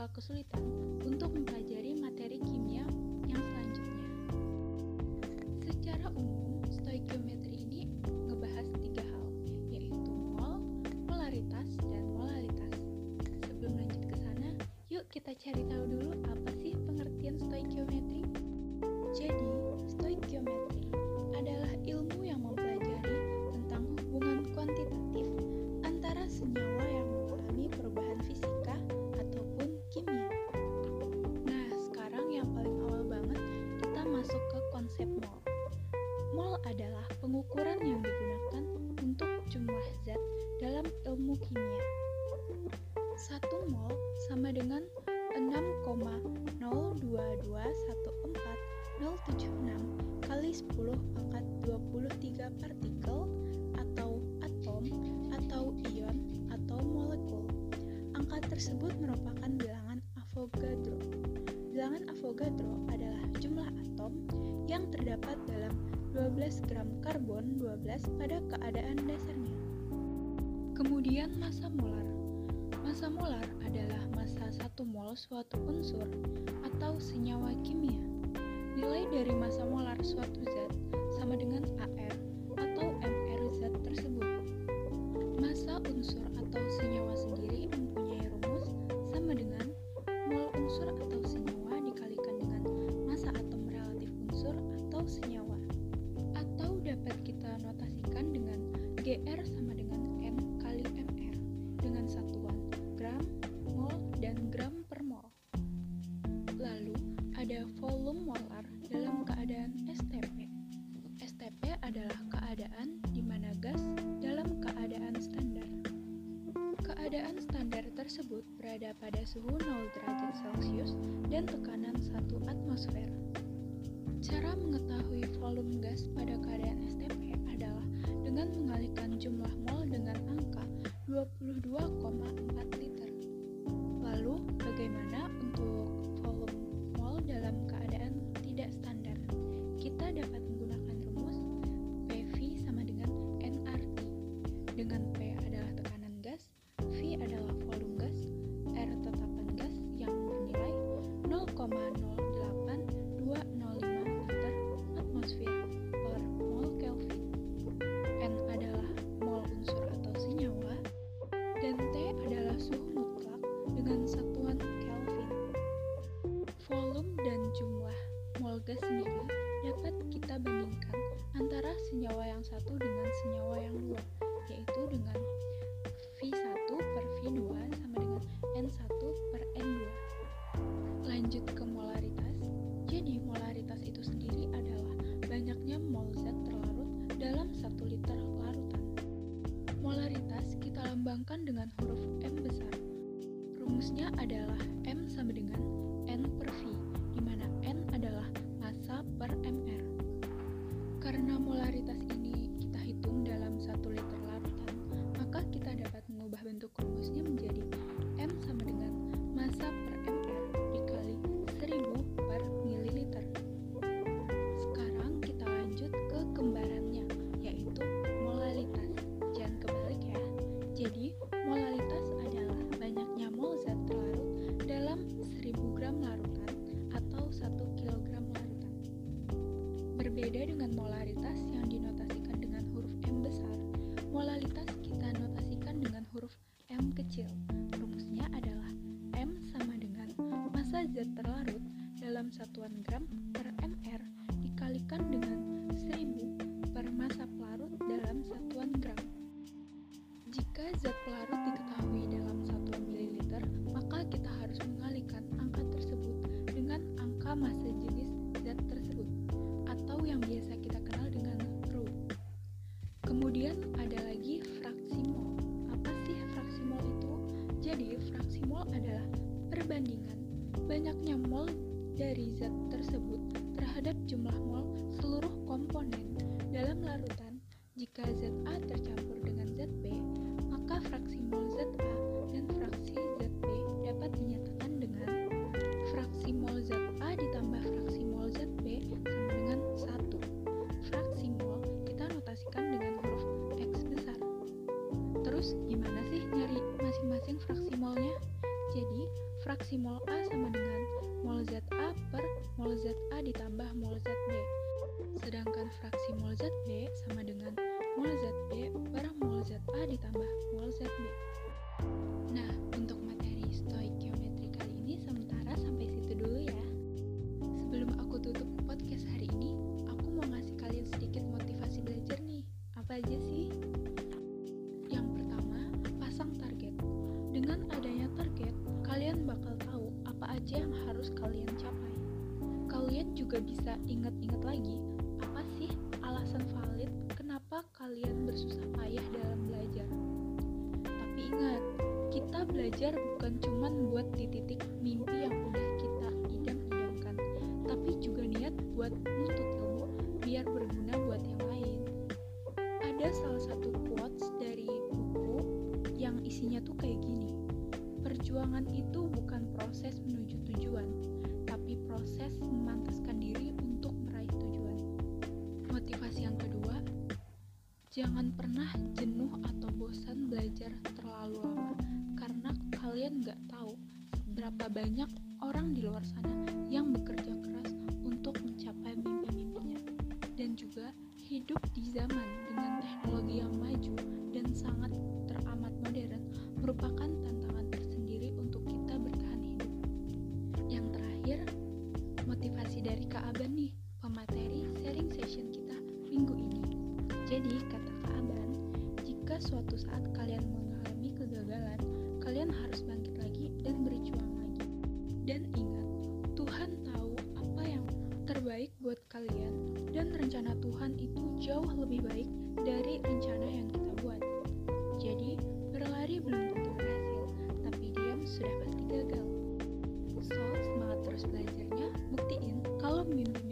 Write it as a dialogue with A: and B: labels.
A: bakal kesulitan untuk mempelajari materi kimia yang selanjutnya. Secara umum, stoikiometri ini ngebahas tiga hal, yaitu mol, molaritas, dan molalitas. Sebelum lanjut ke sana, yuk kita cari tahu dulu pengukuran yang digunakan untuk jumlah zat dalam ilmu kimia. Satu mol sama dengan 6,02214076 kali 10 pangkat 23 partikel atau atom atau ion atau molekul. Angka tersebut merupakan bilangan Avogadro. Bilangan Avogadro adalah jumlah atom yang terdapat dalam 12 gram karbon 12 pada keadaan dasarnya. Kemudian massa molar. Massa molar adalah massa 1 mol suatu unsur atau senyawa kimia. Nilai dari massa molar suatu zat sama dengan AR atau MR zat tersebut. Massa unsur atau senyawa sendiri mempunyai rumus sama dengan mol unsur atau senyawa dikalikan dengan massa atom relatif unsur atau senyawa. GR sama dengan M kali MR dengan satuan gram, mol, dan gram per mol. Lalu ada volume molar dalam keadaan STP. STP adalah keadaan di mana gas dalam keadaan standar. Keadaan standar tersebut berada pada suhu 0 derajat Celcius dan tekanan 1 atmosfer. Cara mengetahui volume gas pada keadaan STP adalah dengan mengalihkan jumlah mol dengan angka 22,4 liter. Lalu, bagaimana untuk volume mol dalam keadaan kita lambangkan dengan huruf M besar. Rumusnya adalah M sama dengan N per V, di mana Berbeda dengan molaritas yang dinotasikan dengan huruf M besar, molalitas kita notasikan dengan huruf M kecil. Dari zat tersebut terhadap jumlah mol seluruh komponen dalam larutan. Jika zat A tercampur dengan zat B, maka fraksi mol zat A dan fraksi zat B dapat dinyatakan dengan fraksi mol zat A ditambah fraksi mol zat B sama dengan 1. Fraksi mol kita notasikan dengan huruf X besar. Terus gimana sih nyari masing-masing fraksi molnya? Jadi, fraksi mol ZA ditambah mol ZB. Sedangkan fraksi mol ZB sama dengan mol ZB per mol ZA ditambah mol ZB. Nah, untuk materi stoik Kalian juga bisa ingat-ingat lagi apa sih alasan valid kenapa kalian bersusah payah dalam belajar. Tapi ingat, kita belajar bukan cuma buat di titik mimpi yang udah kita idam-idamkan, tapi juga niat buat nuntut ilmu biar berguna buat yang lain. Ada salah satu quotes dari buku yang isinya tuh kayak gini. Perjuangan itu bukan proses menuju jangan pernah jenuh atau bosan belajar terlalu lama, karena kalian nggak tahu berapa banyak orang di luar sana yang bekerja keras untuk mencapai mimpi-mimpinya, dan juga hidup di zaman dengan teknologi yang maju dan sangat teramat modern merupakan tantangan tersendiri untuk kita bertahan hidup. Yang terakhir, motivasi dari Kak Aban nih, pemateri sharing session kita minggu ini. Jadi, kata Kak Aban, jika suatu saat kalian mengalami kegagalan, kalian harus bangkit lagi dan berjuang lagi. Dan ingat, Tuhan tahu apa yang terbaik buat kalian dan rencana Tuhan itu jauh lebih baik dari rencana yang kita buat. Jadi, berlari belum tentu berhasil, tapi diam sudah pasti gagal. So, semangat terus belajarnya, buktiin kalau mimpi-mimpi